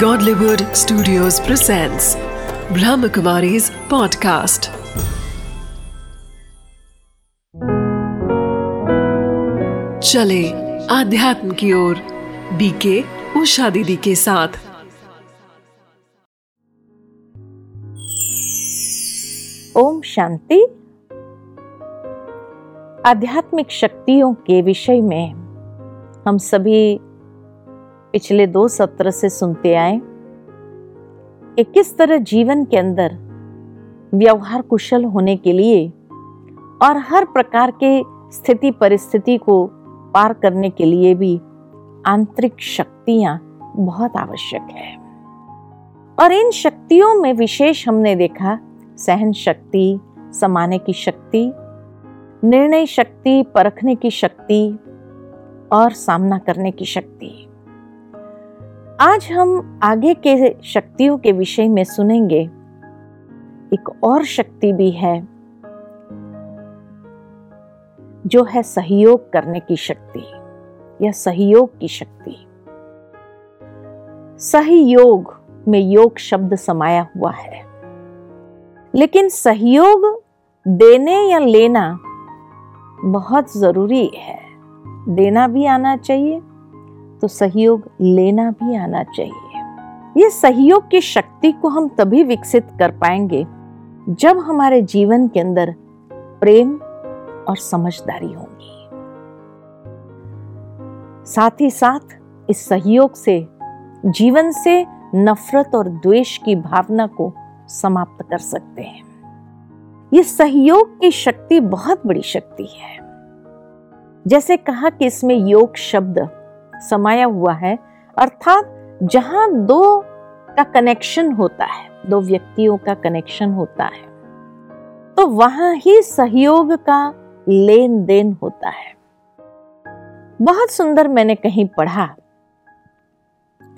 Godlywood Studios presents Brahmakumari's podcast. चले आध्यात्म की ओर बीके उषा दीदी के साथ ओम शांति आध्यात्मिक शक्तियों के विषय में हम सभी पिछले दो सत्र से सुनते आए कि किस तरह जीवन के अंदर व्यवहार कुशल होने के लिए और हर प्रकार के स्थिति परिस्थिति को पार करने के लिए भी आंतरिक शक्तियाँ बहुत आवश्यक है। और इन शक्तियों में विशेष हमने देखा सहन शक्ति, समाने की शक्ति, निर्णय शक्ति, परखने की शक्ति और सामना करने की शक्ति। आज हम आगे के शक्तियों के विषय में सुनेंगे। एक और शक्ति भी है, जो है सहयोग करने की शक्ति, या सहयोग की शक्ति। सहयोग में योग शब्द समाया हुआ है। लेकिन सहयोग देने या लेना बहुत ज़रूरी है। देना भी आना चाहिए तो सहयोग लेना भी आना चाहिए। ये सहयोग की शक्ति को हम तभी विकसित कर पाएँगे जब हमारे जीवन के अंदर प्रेम और समझदारी होगी। साथ ही साथ इस सहयोग से, जीवन से नफरत और द्वेष की भावना को समाप्त कर सकते हैं। ये सहयोग की शक्ति बहुत बड़ी शक्ति है। जैसे कहा कि इसमें योग शब्द समाया हुआ है, अर्थात जहाँ दो का कनेक्शन होता है, दो व्यक्तियों का कनेक्शन होता है तो वहाँ ही सहयोग का लेन देन होता है। बहुत सुंदर मैंने कहीं पढ़ा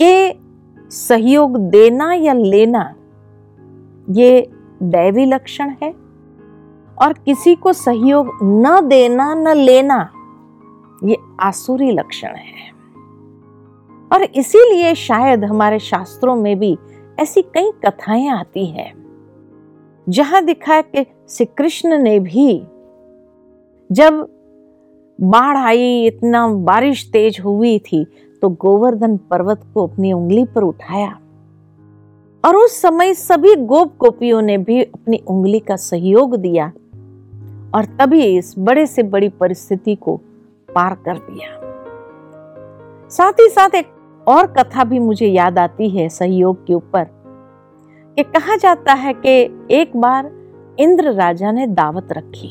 कि सहयोग देना या लेना, ये दैवी लक्षण है, और किसी को सहयोग न देना, न लेना, ये आसुरी लक्षण है। और इसीलिए शायद हमारे शास्त्रों में भी ऐसी कई कथाएँ आती हैं। जहाँ दिखा कि श्री कृष्ण ने भी जब बाढ़ आई, इतना बारिश तेज हुई थी तो गोवर्धन पर्वत को अपनी उंगली पर उठाया। और उस समय सभी गोप गोपियों ने भी अपनी उंगली का सहयोग दिया और तभी इस बड़े से बड़ी परिस्थिति को पार कर दिया। साथ ही साथ एक और कथा भी मुझे याद आती है सहयोग के ऊपर, कि कहा जाता है कि एक बार इंद्र राजा ने दावत रखी,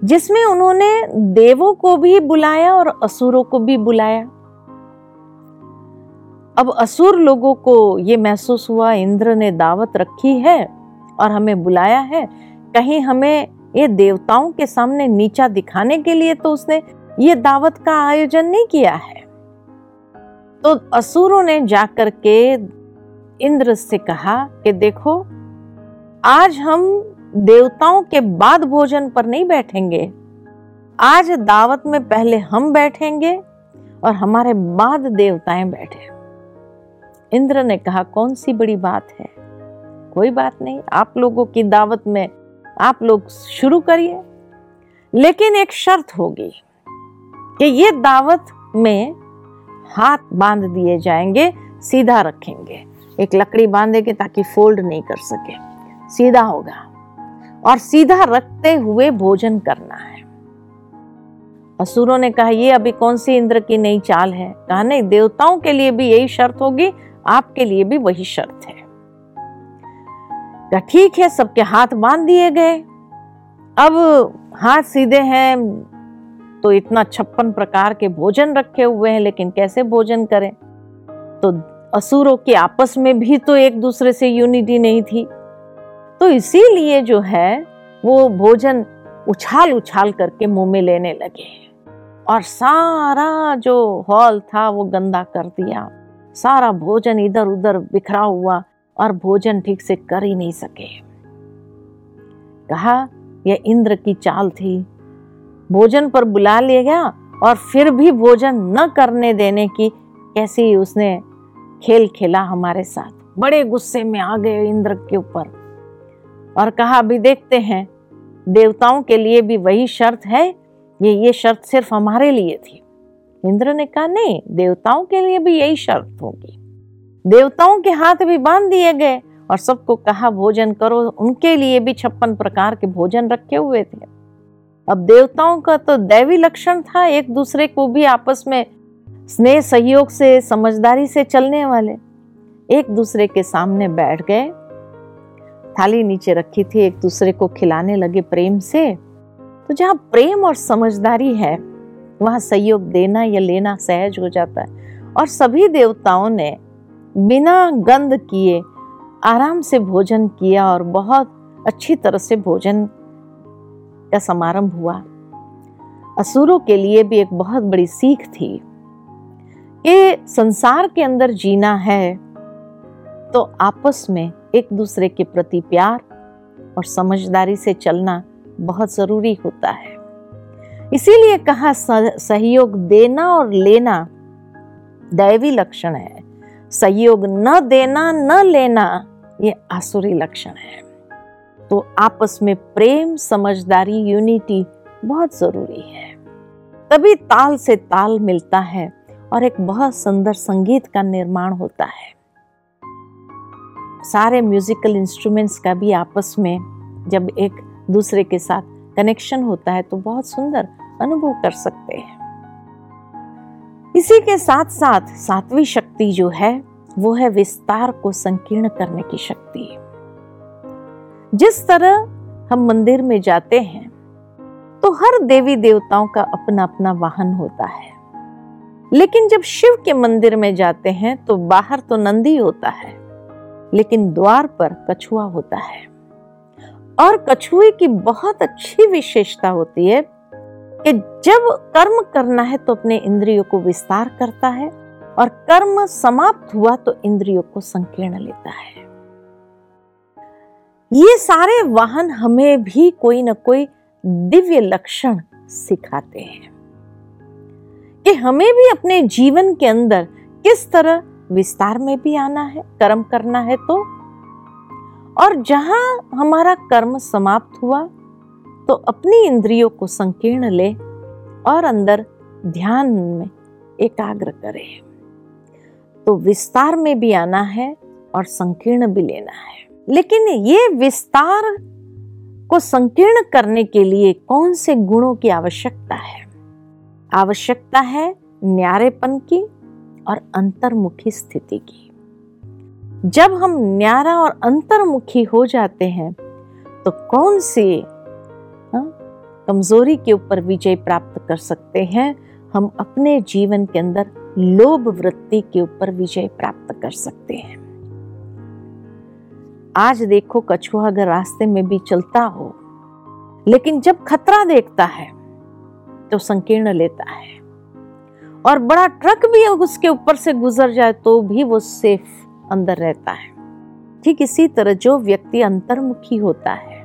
जिसमें उन्होंने देवों को भी बुलाया और असुरों को भी बुलाया। अब असुर लोगों को ये महसूस हुआ, इंद्र ने दावत रखी है और हमें बुलाया है, कहीं हमें ये देवताओं के सामने नीचा दिखाने के लिए तो उसने ये दावत का आयोजन नहीं किया है। तो असुरों ने जाकर के इंद्र से कहा कि देखो, आज हम देवताओं के बाद भोजन पर नहीं बैठेंगे। आज दावत में पहले हम बैठेंगे और हमारे बाद देवताएँ बैठे। इंद्र ने कहा, कौन सी बड़ी बात है? कोई बात नहीं, आप लोगों की दावत में आप लोग शुरू करिए। लेकिन एक शर्त होगी कि ये दावत में हाथ बाँध दिए जाएँगे, सीधा रखेंगे। एक लकड़ी बांधेंगे ताकि फोल्ड नहीं कर सके। सीधा होगा। और सीधा रखते हुए भोजन करना है। असुरों ने कहा, ये अभी कौन सी इंद्र की नई चाल है? कहा, नहीं, देवताओं के लिए भी यही शर्त होगी, आपके लिए भी वही शर्त है। ठीक है, सबके हाथ बाँध दिए गए। अब हाथ सीधे हैं तो इतना छप्पन प्रकार के भोजन रखे हुए हैं, लेकिन कैसे भोजन करें? तो असुरों के आपस में भी तो एक दूसरे से यूनिटी नहीं थी। तो इसीलिए जो है, वो भोजन उछाल उछाल करके मुँह में लेने लगे और सारा जो हॉल था, वो गंदा कर दिया। सारा भोजन इधर उधर बिखरा हुआ और भोजन ठीक से कर ही नहीं सके। कहा, यह इंद्र की चाल थी। भोजन पर बुला लिया गया और फिर भी भोजन न करने देने की कैसी उसने खेल खेला हमारे साथ। बड़े गुस्से में आ गए इंद्र के ऊपर और कहा, अभी देखते हैं। देवताओं के लिए भी वही शर्त है। ये ये शर्त सिर्फ़ हमारे लिए थी। इंद्र ने कहा, नहीं, देवताओं के लिए भी यही शर्त होगी। देवताओं के हाथ भी बाँध दिए गए और सबको कहा, भोजन करो। उनके लिए भी छप्पन प्रकार के भोजन रखे हुए थे। अब देवताओं का तो दैवी लक्षण था, एक दूसरे को भी आपस में स्नेह सहयोग से, समझदारी से चलने वाले। एक दूसरे के सामने बैठ गए, थाली नीचे रखी थी, एक दूसरे को खिलाने लगे प्रेम से। तो जहाँ प्रेम और समझदारी है, वहाँ सहयोग देना या लेना सहज हो जाता है। और सभी देवताओं ने बिना गंध किए, आराम से भोजन किया और बहुत अच्छी तरह से भोजन का समारंभ हुआ। असुरों के लिए भी एक बहुत बड़ी सीख थी। कि संसार के अंदर जीना है तो आपस में एक दूसरे के प्रति प्यार और समझदारी से चलना बहुत ज़रूरी होता है। इसीलिए कहा सहयोग देना और लेना दैवी लक्षण है। सहयोग न देना, न लेना, ये आसुरी लक्षण है। तो आपस में प्रेम, समझदारी यूनिटी बहुत ज़रूरी है। तभी ताल से ताल मिलता है और एक बहुत सुंदर संगीत का निर्माण होता है। सारे म्यूजिकल इंस्ट्रूमेंट्स का भी आपस में जब एक दूसरे के साथ कनेक्शन होता है तो बहुत सुंदर अनुभव कर सकते हैं। इसी के साथ साथ सातवीं शक्ति जो है, वो है विस्तार को संकीर्ण करने की शक्ति। जिस तरह हम मंदिर में जाते हैं तो हर देवी देवताओं का अपना अपना वाहन होता है। लेकिन जब शिव के मंदिर में जाते हैं तो बाहर तो नंदी होता है, लेकिन द्वार पर कछुआ होता है। और कछुए की बहुत अच्छी विशेषता होती है कि जब कर्म करना है तो अपने इंद्रियों को विस्तार करता है, और कर्म समाप्त हुआ तो इंद्रियों को संकीर्ण लेता है। ये सारे वाहन हमें भी कोई ना कोई दिव्य लक्षण सिखाते हैं कि हमें भी अपने जीवन के अंदर किस तरह विस्तार में भी आना है, कर्म करना है तो। और जहाँ हमारा कर्म समाप्त हुआ तो अपनी इंद्रियों को संकीर्ण ले और अंदर ध्यान में एकाग्र करे। तो विस्तार में भी आना है और संकीर्ण भी लेना है। लेकिन ये विस्तार को संकीर्ण करने के लिए कौन से गुणों की आवश्यकता है? आवश्यकता है न्यारेपन की और अंतर्मुखी स्थिति की। जब हम न्यारा और अंतर्मुखी हो जाते हैं तो कौन सी हाँ, कमज़ोरी के ऊपर विजय प्राप्त कर सकते हैं? हम अपने जीवन के अंदर लोभ वृत्ति के ऊपर विजय प्राप्त कर सकते हैं। आज देखो कछुआ अगर रास्ते में भी चलता हो, लेकिन जब खतरा देखता है तो संकीर्ण लेता है। और बड़ा ट्रक भी उसके ऊपर से गुजर जाए तो भी वो सेफ़ अंदर रहता है। ठीक इसी तरह जो व्यक्ति अंतर्मुखी होता है,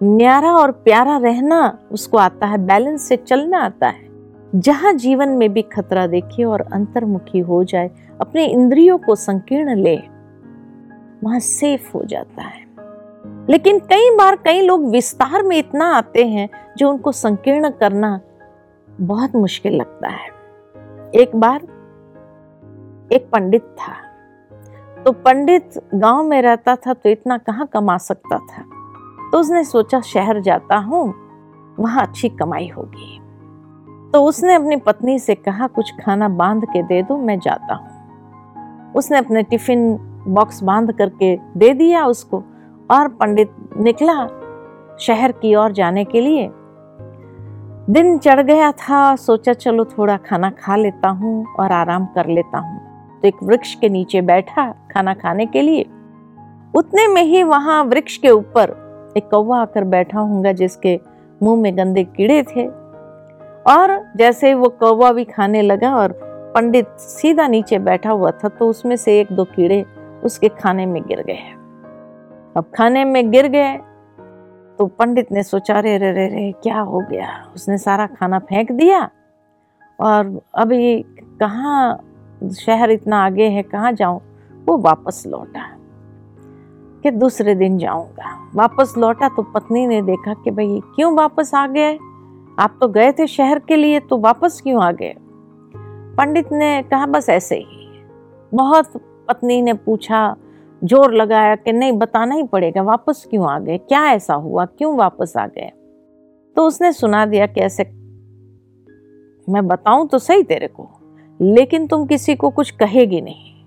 न्यारा और प्यारा रहना उसको आता है, बैलेंस से चलना आता है। जहाँ जीवन में भी खतरा देखे और अंतर्मुखी हो जाए, अपने इंद्रियों को संकीर्ण ले वहाँ सेफ़ हो जाता है। लेकिन कई बार कई लोग विस्तार में इतना आते हैं जो उनको संकीर्ण करना बहुत मुश्किल लगता है। एक बार एक पंडित था। तो पंडित गाँव में रहता था तो इतना कहाँ कमा सकता था? तो उसने सोचा शहर जाता हूँ, वहाँ अच्छी कमाई होगी। तो उसने अपनी पत्नी से कहा, कुछ खाना बाँध के दे दो, मैं जाता हूँ। उसने अपने टिफ़िन बॉक्स बाँध करके दे दिया उसको और पंडित निकला शहर की ओर जाने के लिए। दिन चढ़ गया था, सोचा चलो थोड़ा खाना खा लेता हूँ और आराम कर लेता हूँ। तो एक वृक्ष के नीचे बैठा खाना खाने के लिए। उतने में ही वहाँ वृक्ष के ऊपर एक कौवा आकर बैठा होगा जिसके मुँह में गंदे कीड़े थे। और जैसे वो कौवा भी खाने लगा और पंडित सीधा नीचे बैठा हुआ था तो उसमें से एक दो कीड़े उसके खाने में गिर गए अब खाने में गिर गए तो पंडित ने सोचा रे रे रे रे क्या हो गया? उसने सारा खाना फेंक दिया? और अभी कहाँ, शहर इतना आगे है, कहाँ जाऊँ? वो वापस लौटा। कि दूसरे दिन जाऊँगा। वापस लौटा तो पत्नी ने देखा कि भाई क्यों वापस आ गए? आप तो गए थे शहर के लिए तो वापस क्यों आ गए? पंडित ने कहा, बस ऐसे ही बहुत पत्नी ने पूछा, ज़ोर लगाया कि नहीं, बताना ही पड़ेगा, वापस क्यों आ गए? क्या ऐसा हुआ? क्यों वापस आ गए? तो उसने सुना दिया कि ऐसे, मैं बताऊँ तो सही तेरे को, लेकिन तुम किसी को कुछ कहेगी नहीं।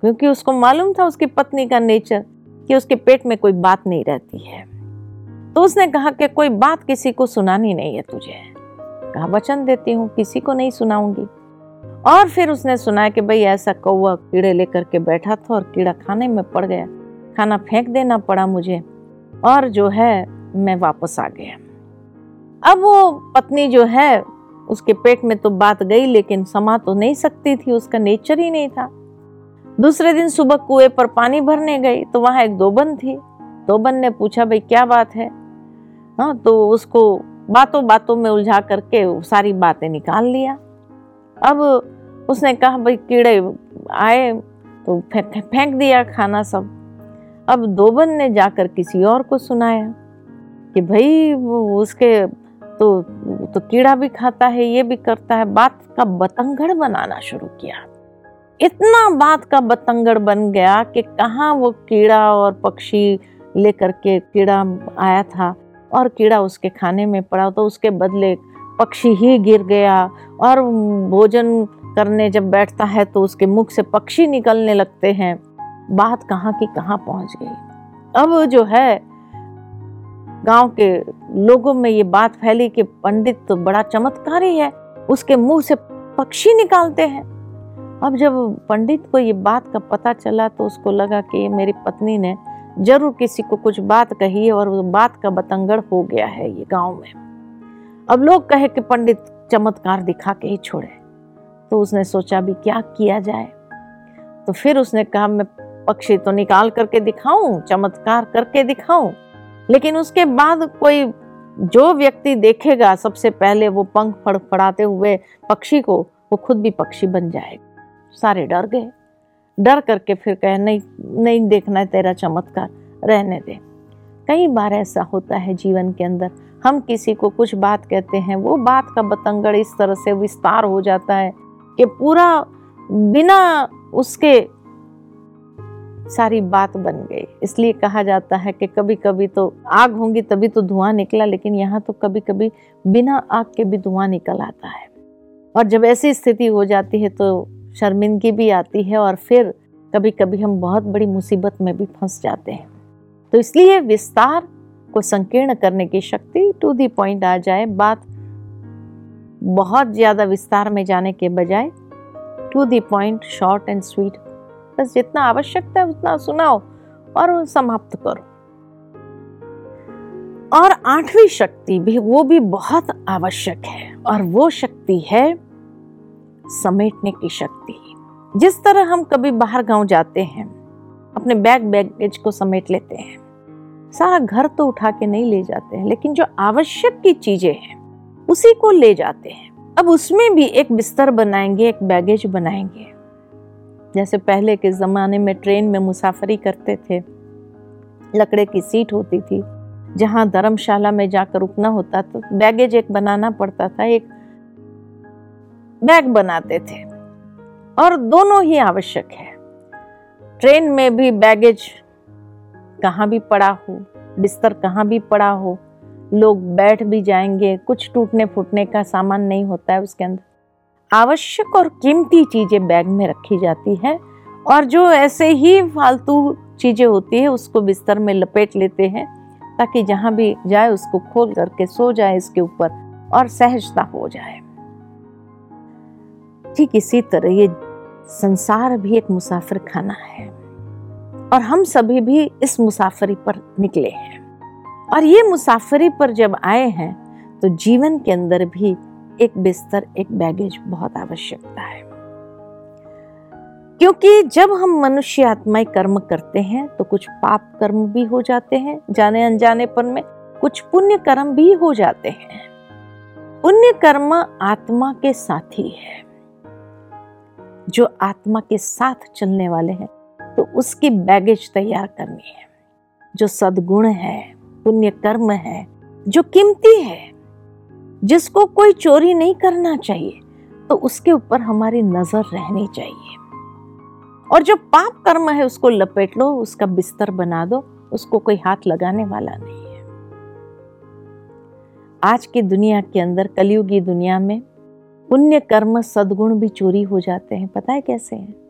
क्योंकि उसको मालूम था उसकी पत्नी का नेचर, कि उसके पेट में कोई बात नहीं रहती है। तो उसने कहा कि कोई बात किसी को सुनानी नहीं है तुझे। कहा, वचन देती हूँ, किसी को नहीं सुनाऊँगी। और फिर उसने सुना कि भाई ऐसा कौआ कीड़े लेकर के बैठा था और कीड़ा खाने में पड़ गया। खाना फेंक देना पड़ा मुझे और जो है, मैं वापस आ गया। अब वो पत्नी जो है, उसके पेट में तो बात गई, लेकिन समा तो नहीं सकती थी, उसका नेचर ही नहीं था। दूसरे दिन सुबह कुएँ पर पानी भरने गई तो वहाँ एक दोबन थी। दोबन ने पूछा, भाई, क्या बात है? हाँ तो उसको बातों बातों में उलझा करके सारी बातें निकाल लिया। अब उसने कहा, भाई, कीड़े आए तो फेंक दिया खाना सब। अब दोबन ने जाकर किसी और को सुनाया कि, भाई उसके तो तो कीड़ा भी खाता है, ये भी करता है। बात का बतंगड़ बनाना शुरू किया। इतना बात का बतंगड़ बन गया कि कहाँ वो कीड़ा और पक्षी लेकर के कीड़ा आया था और कीड़ा उसके खाने में पड़ा तो उसके बदले पक्षी ही गिर गया। और भोजन करने जब बैठता है तो उसके मुख से पक्षी निकलने लगते हैं। बात कहाँ की कहाँ पहुँच गई। अब जो है, गाँव के लोगों में ये बात फैली कि पंडित तो बड़ा चमत्कारी है, उसके मुँह से पक्षी निकालते हैं। अब जब पंडित को ये बात का पता चला तो उसको लगा कि मेरी पत्नी ने ज़रूर किसी को कुछ बात कही है और वो बात का बतंगड़ हो गया है ये गाँव में। अब लोग कहे कि पंडित चमत्कार दिखा के ही छोड़े। तो उसने सोचा भी क्या किया जाए? तो फिर उसने कहा, मैं पक्षी तो निकाल करके दिखाऊँ, चमत्कार करके दिखाऊँ। लेकिन उसके बाद कोई जो व्यक्ति देखेगा, सबसे पहले वो पंख फड़फड़ाते हुए पक्षी को, वो खुद भी पक्षी बन जाएगा। सारे डर गए। डर करके फिर कहे, नहीं नहीं देखना है तेरा चमत्कार, रहने दे। कई बार ऐसा होता है जीवन के अंदर। हम किसी को कुछ बात कहते हैं, वो बात का बतंगड़ इस तरह से विस्तार हो जाता है कि पूरा बिना उसके सारी बात बन गई। इसलिए कहा जाता है कि कभी कभी तो आग होंगी तभी तो धुआँ निकला, लेकिन यहाँ तो कभी कभी बिना आग के भी धुआँ निकल आता है। और जब ऐसी स्थिति हो जाती है तो शर्मिंदगी भी आती है और फिर कभी कभी हम बहुत बड़ी मुसीबत में भी फंस जाते हैं। तो इसलिए विस्तार को संकीर्ण करने की शक्ति टू दी पॉइंट आ जाए। बात बहुत ज़्यादा विस्तार में जाने के बजाय to the point short and sweet बस जितना आवश्यकता है उतना सुनाओ और समाप्त करो। और आठवीं शक्ति भी, वो भी बहुत आवश्यक है और वो शक्ति है समेटने की शक्ति। जिस तरह हम कभी बाहर गाँव जाते हैं, अपने बैग बैगेज को समेट लेते हैं सारा घर तो उठा के नहीं ले जाते हैं, लेकिन जो आवश्यक की चीज़ें हैं, उसी को ले जाते हैं। अब उसमें भी एक बिस्तर बनाएँगे, एक बैगेज बनाएँगे। जैसे पहले के ज़माने में ट्रेन में मुसाफरी करते थे, लकड़े की सीट होती थी, जहाँ धर्मशाला में जाकर रुकना होता तो बैगेज एक बनाना पड़ता था, एक बैग बनाते थे। और दोनों ही आवश्यक है। ट्रेन में भी बैगेज कहाँ भी पड़ा हो, बिस्तर कहाँ भी पड़ा हो, लोग बैठ भी जाएँगे, कुछ टूटने फूटने का सामान नहीं होता है उसके अंदर। आवश्यक और कीमती चीज़ें बैग में रखी जाती है और जो ऐसे ही फालतू चीज़ें होती है, उसको बिस्तर में लपेट लेते हैं ताकि जहाँ भी जाए उसको खोल करके सो जाए इसके ऊपर और सहजता हो जाए। ठीक इसी तरह ये संसार भी एक मुसाफिर खाना है। और हम सभी भी इस मुसाफरी पर निकले हैं। और ये मुसाफरी पर जब आए हैं तो जीवन के अंदर भी एक बिस्तर, एक बैगेज बहुत आवश्यकता है। क्योंकि जब हम मनुष्य आत्माएँ कर्म करते हैं तो कुछ पाप कर्म भी हो जाते हैं, जाने अनजाने पर में कुछ पुण्य कर्म भी हो जाते हैं। पुण्य कर्म आत्मा के साथी है। जो आत्मा के साथ चलने वाले हैं तो उसकी बैगेज तैयार करनी है। जो सदगुण है, पुण्य कर्म है, जो कीमती है, जिसको कोई चोरी नहीं करना चाहिए तो उसके ऊपर हमारी नज़र रहनी चाहिए। और जो पाप कर्म है, उसको लपेट लो, उसका बिस्तर बना दो, उसको कोई हाथ लगाने वाला नहीं है। आज की दुनिया के अंदर, कलयुगी दुनिया में पुण्य कर्म, सदगुण भी चोरी हो जाते हैं। पता है कैसे है?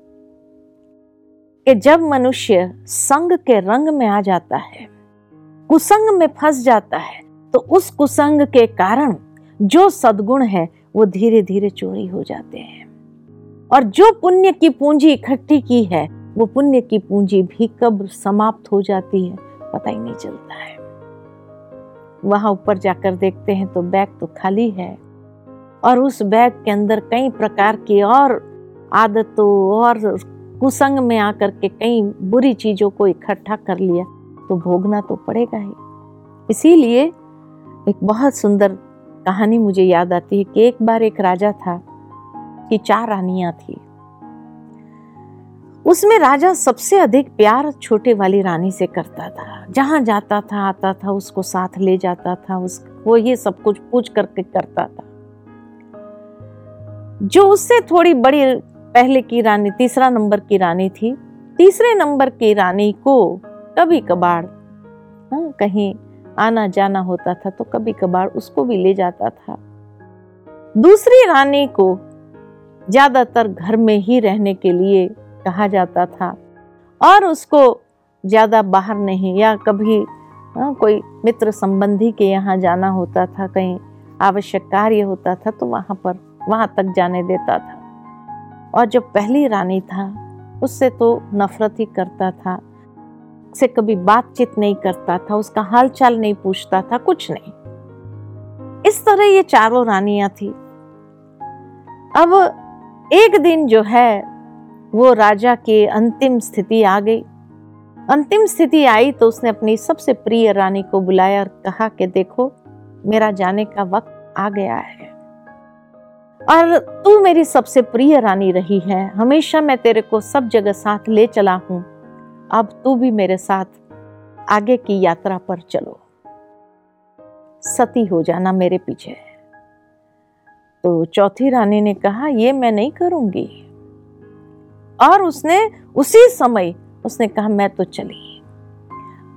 कि जब मनुष्य संग के रंग में आ जाता है, कुसंग में फंस जाता है तो उस कुसंग के कारण जो सदगुण है, वो धीरे धीरे चोरी हो जाते हैं। और जो पुण्य की पूंजी इकट्ठी की है, वो पुण्य की पूंजी भी कब समाप्त हो जाती है, पता ही नहीं चलता है। वहाँ ऊपर जाकर देखते हैं तो बैग तो खाली है। और उस बैग के अंदर कई प्रकार की और आदतों और कुसंग में आकर के कई बुरी चीज़ों को इकट्ठा कर लिया तो भोगना तो पड़ेगा ही। इसीलिए एक बहुत सुंदर कहानी मुझे याद आती है कि एक बार एक राजा था कि चार रानियाँ थी। उसमें राजा सबसे अधिक प्यार छोटे वाली रानी से करता था। जहाँ जाता था, आता था, उसको साथ ले जाता था, उस, वो ये सब कुछ पूछ करके करता था। जो उससे थोड़ी बड़ी पहले की रानी तीसरा नंबर की रानी थी। तीसरे नंबर की रानी को कभी कभार हाँ, कहीं आना जाना होता था तो कभी कभार उसको भी ले जाता था। दूसरी रानी को ज़्यादातर घर में ही रहने के लिए कहा जाता था और उसको ज़्यादा बाहर नहीं या कभी हाँ, कोई मित्र संबंधी के यहाँ जाना होता था कहीं आवश्यक कार्य होता था तो वहाँ पर वहाँ तक जाने देता था। और जो पहली रानी था, उससे तो नफरत ही करता था। से कभी बातचीत नहीं करता था, उसका हालचाल नहीं पूछता था, कुछ नहीं। इस तरह ये चारों रानियाँ थी। अब एक दिन जो है, वो राजा की अंतिम स्थिति आ गई। अंतिम स्थिति आई तो उसने अपनी सबसे प्रिय रानी को बुलाया और कहा कि देखो, मेरा जाने का वक्त आ गया है। और तू मेरी सबसे प्रिय रानी रही है। हमेशा मैं तेरे को सब जगह साथ ले चला हूँ। अब तू भी मेरे साथ आगे की यात्रा पर चलो। सती हो जाना मेरे पीछे। तो चौथी रानी ने कहा, ये मैं नहीं करूँगी। और उसने, उसी समय उसने कहा, मैं तो चली।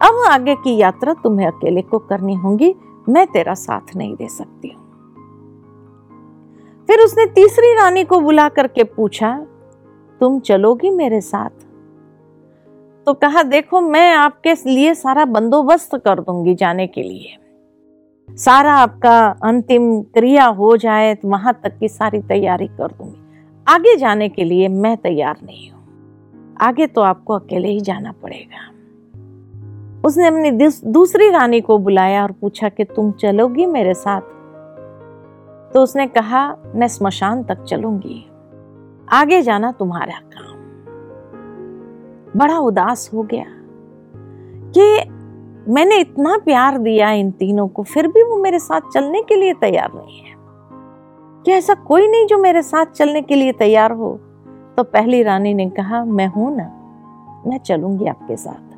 अब आगे की यात्रा तुम्हें अकेले को करनी होगी। मैं तेरा साथ नहीं दे सकती हूँ। फिर उसने तीसरी रानी को बुला करके पूछा, तुम चलोगी मेरे साथ? तो कहा, देखो, मैं आपके लिए सारा बंदोबस्त कर दूँगी जाने के लिए। सारा आपका अंतिम क्रिया हो जाए तो वहाँ तक की सारी तैयारी कर दूँगी। आगे जाने के लिए मैं तैयार नहीं हूँ। आगे तो आपको अकेले ही जाना पड़ेगा। उसने अपनी दूसरी रानी को बुलाया और पूछा कि, तुम चलोगी मेरे साथ? तो उसने कहा, मैं स्मशान तक चलूँगी। आगे जाना तुम्हारा काम। बड़ा उदास हो गया कि मैंने इतना प्यार दिया इन तीनों को, फिर भी वो मेरे साथ चलने के लिए तैयार नहीं है। क्या ऐसा कोई नहीं जो मेरे साथ चलने के लिए तैयार हो? तो पहली रानी ने कहा, मैं हूँ ना, मैं चलूँगी आपके साथ।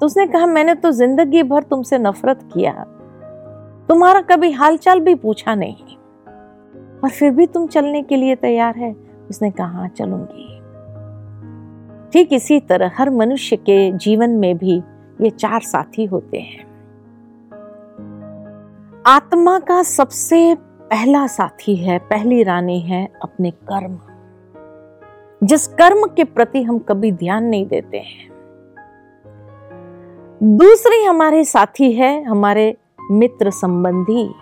तो उसने कहा, मैंने तो ज़िंदगी भर तुमसे नफरत किया। तुम्हारा कभी हालचाल भी पूछा नहीं। और फिर भी तुम चलने के लिए तैयार है, उसने कहा, चलूँगी। ठीक इसी तरह हर मनुष्य के जीवन में भी ये चार साथी होते हैं। आत्मा का सबसे पहला साथी है, पहली रानी है अपने कर्म। जिस कर्म के प्रति हम कभी ध्यान नहीं देते हैं। दूसरी हमारे साथी है, हमारे मित्र संबंधी।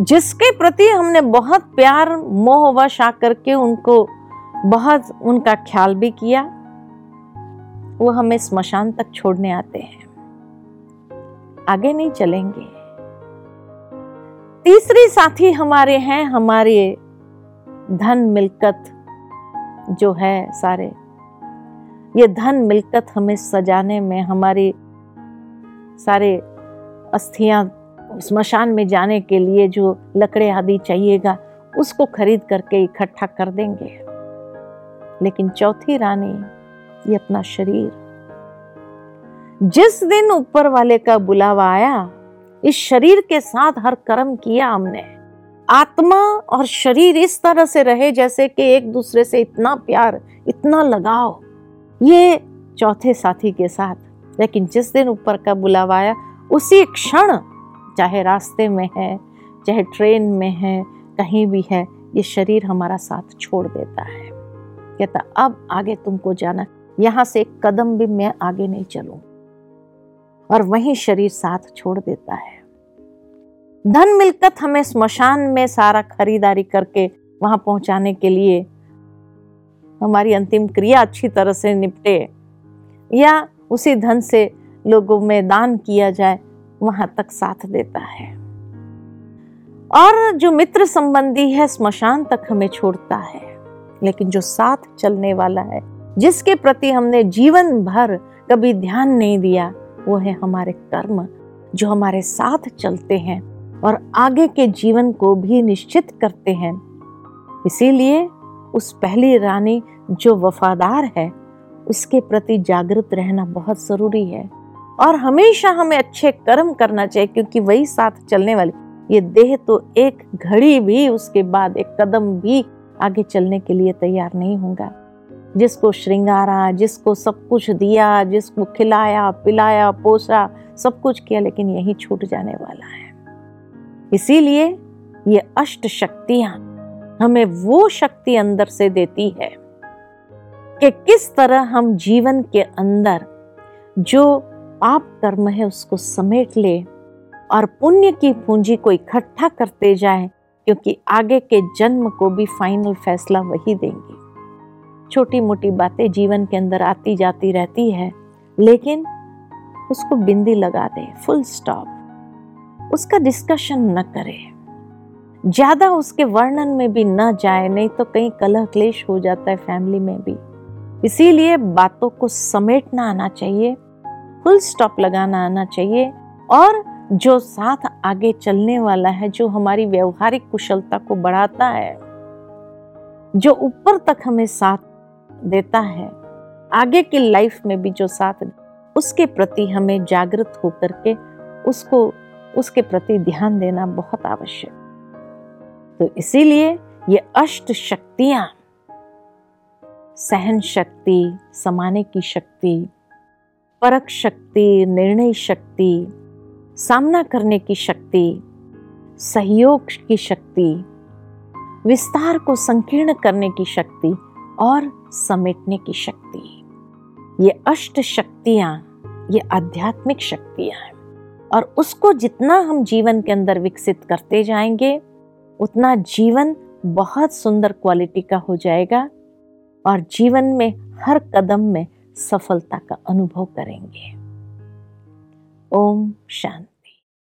जिसके प्रति हमने बहुत प्यार मोहवश आकर के उनको बहुत उनका ख्याल भी किया, वो हमें स्मशान तक छोड़ने आते हैं। आगे नहीं चलेंगे। तीसरी साथी हमारे हैं, हमारे धन मिलकत जो है सारे। ये धन मिलकत हमें सजाने में, हमारी सारे अस्थियाँ स्मशान में जाने के लिए जो लकड़े आदि चाहिएगा, उसको खरीद करके इकट्ठा कर देंगे। लेकिन चौथी रानी, ये अपना शरीर। जिस दिन ऊपर वाले का बुलावा आया, इस शरीर के साथ हर कर्म किया हमने। आत्मा और शरीर इस तरह से रहे जैसे कि एक दूसरे से इतना प्यार, इतना लगाव। ये चौथे साथी के साथ लेकिन जिस दिन ऊपर का बुलावा आया उसी क्षण, चाहे रास्ते में है, चाहे ट्रेन में है, कहीं भी है, ये शरीर हमारा साथ छोड़ देता है। कहता, अब आगे तुमको जाना, यहाँ से एक कदम भी मैं आगे नहीं चलूँ। और वही शरीर साथ छोड़ देता है। धन मिलकत हमें स्मशान में सारा खरीदारी करके वहाँ पहुँचाने के लिए हमारी अंतिम क्रिया अच्छी तरह से निपटे या उसी धन से लोगों में दान किया जाए, वहाँ तक साथ देता है। और जो मित्र संबंधी है, स्मशान तक हमें छोड़ता है। लेकिन जो साथ चलने वाला है, जिसके प्रति हमने जीवन भर कभी ध्यान नहीं दिया, वो है हमारे कर्म, जो हमारे साथ चलते हैं और आगे के जीवन को भी निश्चित करते हैं। इसीलिए उस पहली रानी जो वफादार है उसके प्रति जागृत रहना बहुत ज़रूरी है। और हमेशा हमें अच्छे कर्म करना चाहिए, क्योंकि वही साथ चलने वाली। ये देह तो एक घड़ी भी उसके बाद एक कदम भी आगे चलने के लिए तैयार नहीं होगा। जिसको श्रृंगारा, जिसको सब कुछ दिया, जिसको खिलाया, पिलाया, पोसा, सब कुछ किया, लेकिन यही छूट जाने वाला है। इसीलिए ये अष्ट शक्तियाँ हमें वो शक्ति अंदर से देती है कि किस तरह हम जीवन के अंदर जो पाप कर्म है उसको समेट ले और पुण्य की पूंजी को इकट्ठा करते जाएँ, क्योंकि आगे के जन्म को भी फाइनल फैसला वही देंगे। छोटी मोटी बातें जीवन के अंदर आती जाती रहती है, लेकिन उसको बिंदी लगा दे फुल स्टॉप उसका डिस्कशन न करे। ज़्यादा उसके वर्णन में भी न जाए, नहीं तो कहीं कलह क्लेश हो जाता है फैमिली में भी। इसीलिए बातों को समेटना आना चाहिए फुल स्टॉप लगाना आना चाहिए और जो साथ आगे चलने वाला है, जो हमारी व्यवहारिक कुशलता को बढ़ाता है, जो ऊपर तक हमें साथ देता है, आगे की लाइफ में भी जो साथ उसके प्रति हमें जागृत होकर के उसको, उसके प्रति ध्यान देना बहुत आवश्यक। तो इसीलिए ये अष्ट शक्तियाँ सहन शक्ति, समाने की शक्ति परक शक्ति, निर्णय शक्ति, सामना करने की शक्ति, सहयोग की शक्ति, विस्तार को संकीर्ण करने की शक्ति और समेटने की शक्ति। ये अष्ट शक्तियाँ, ये आध्यात्मिक शक्तियाँ हैं और उसको जितना हम जीवन के अंदर विकसित करते जाएँगे, उतना जीवन बहुत सुंदर क्वालिटी का हो जाएगा। और जीवन में हर कदम में सफलता का अनुभव करेंगे। ओम शांति।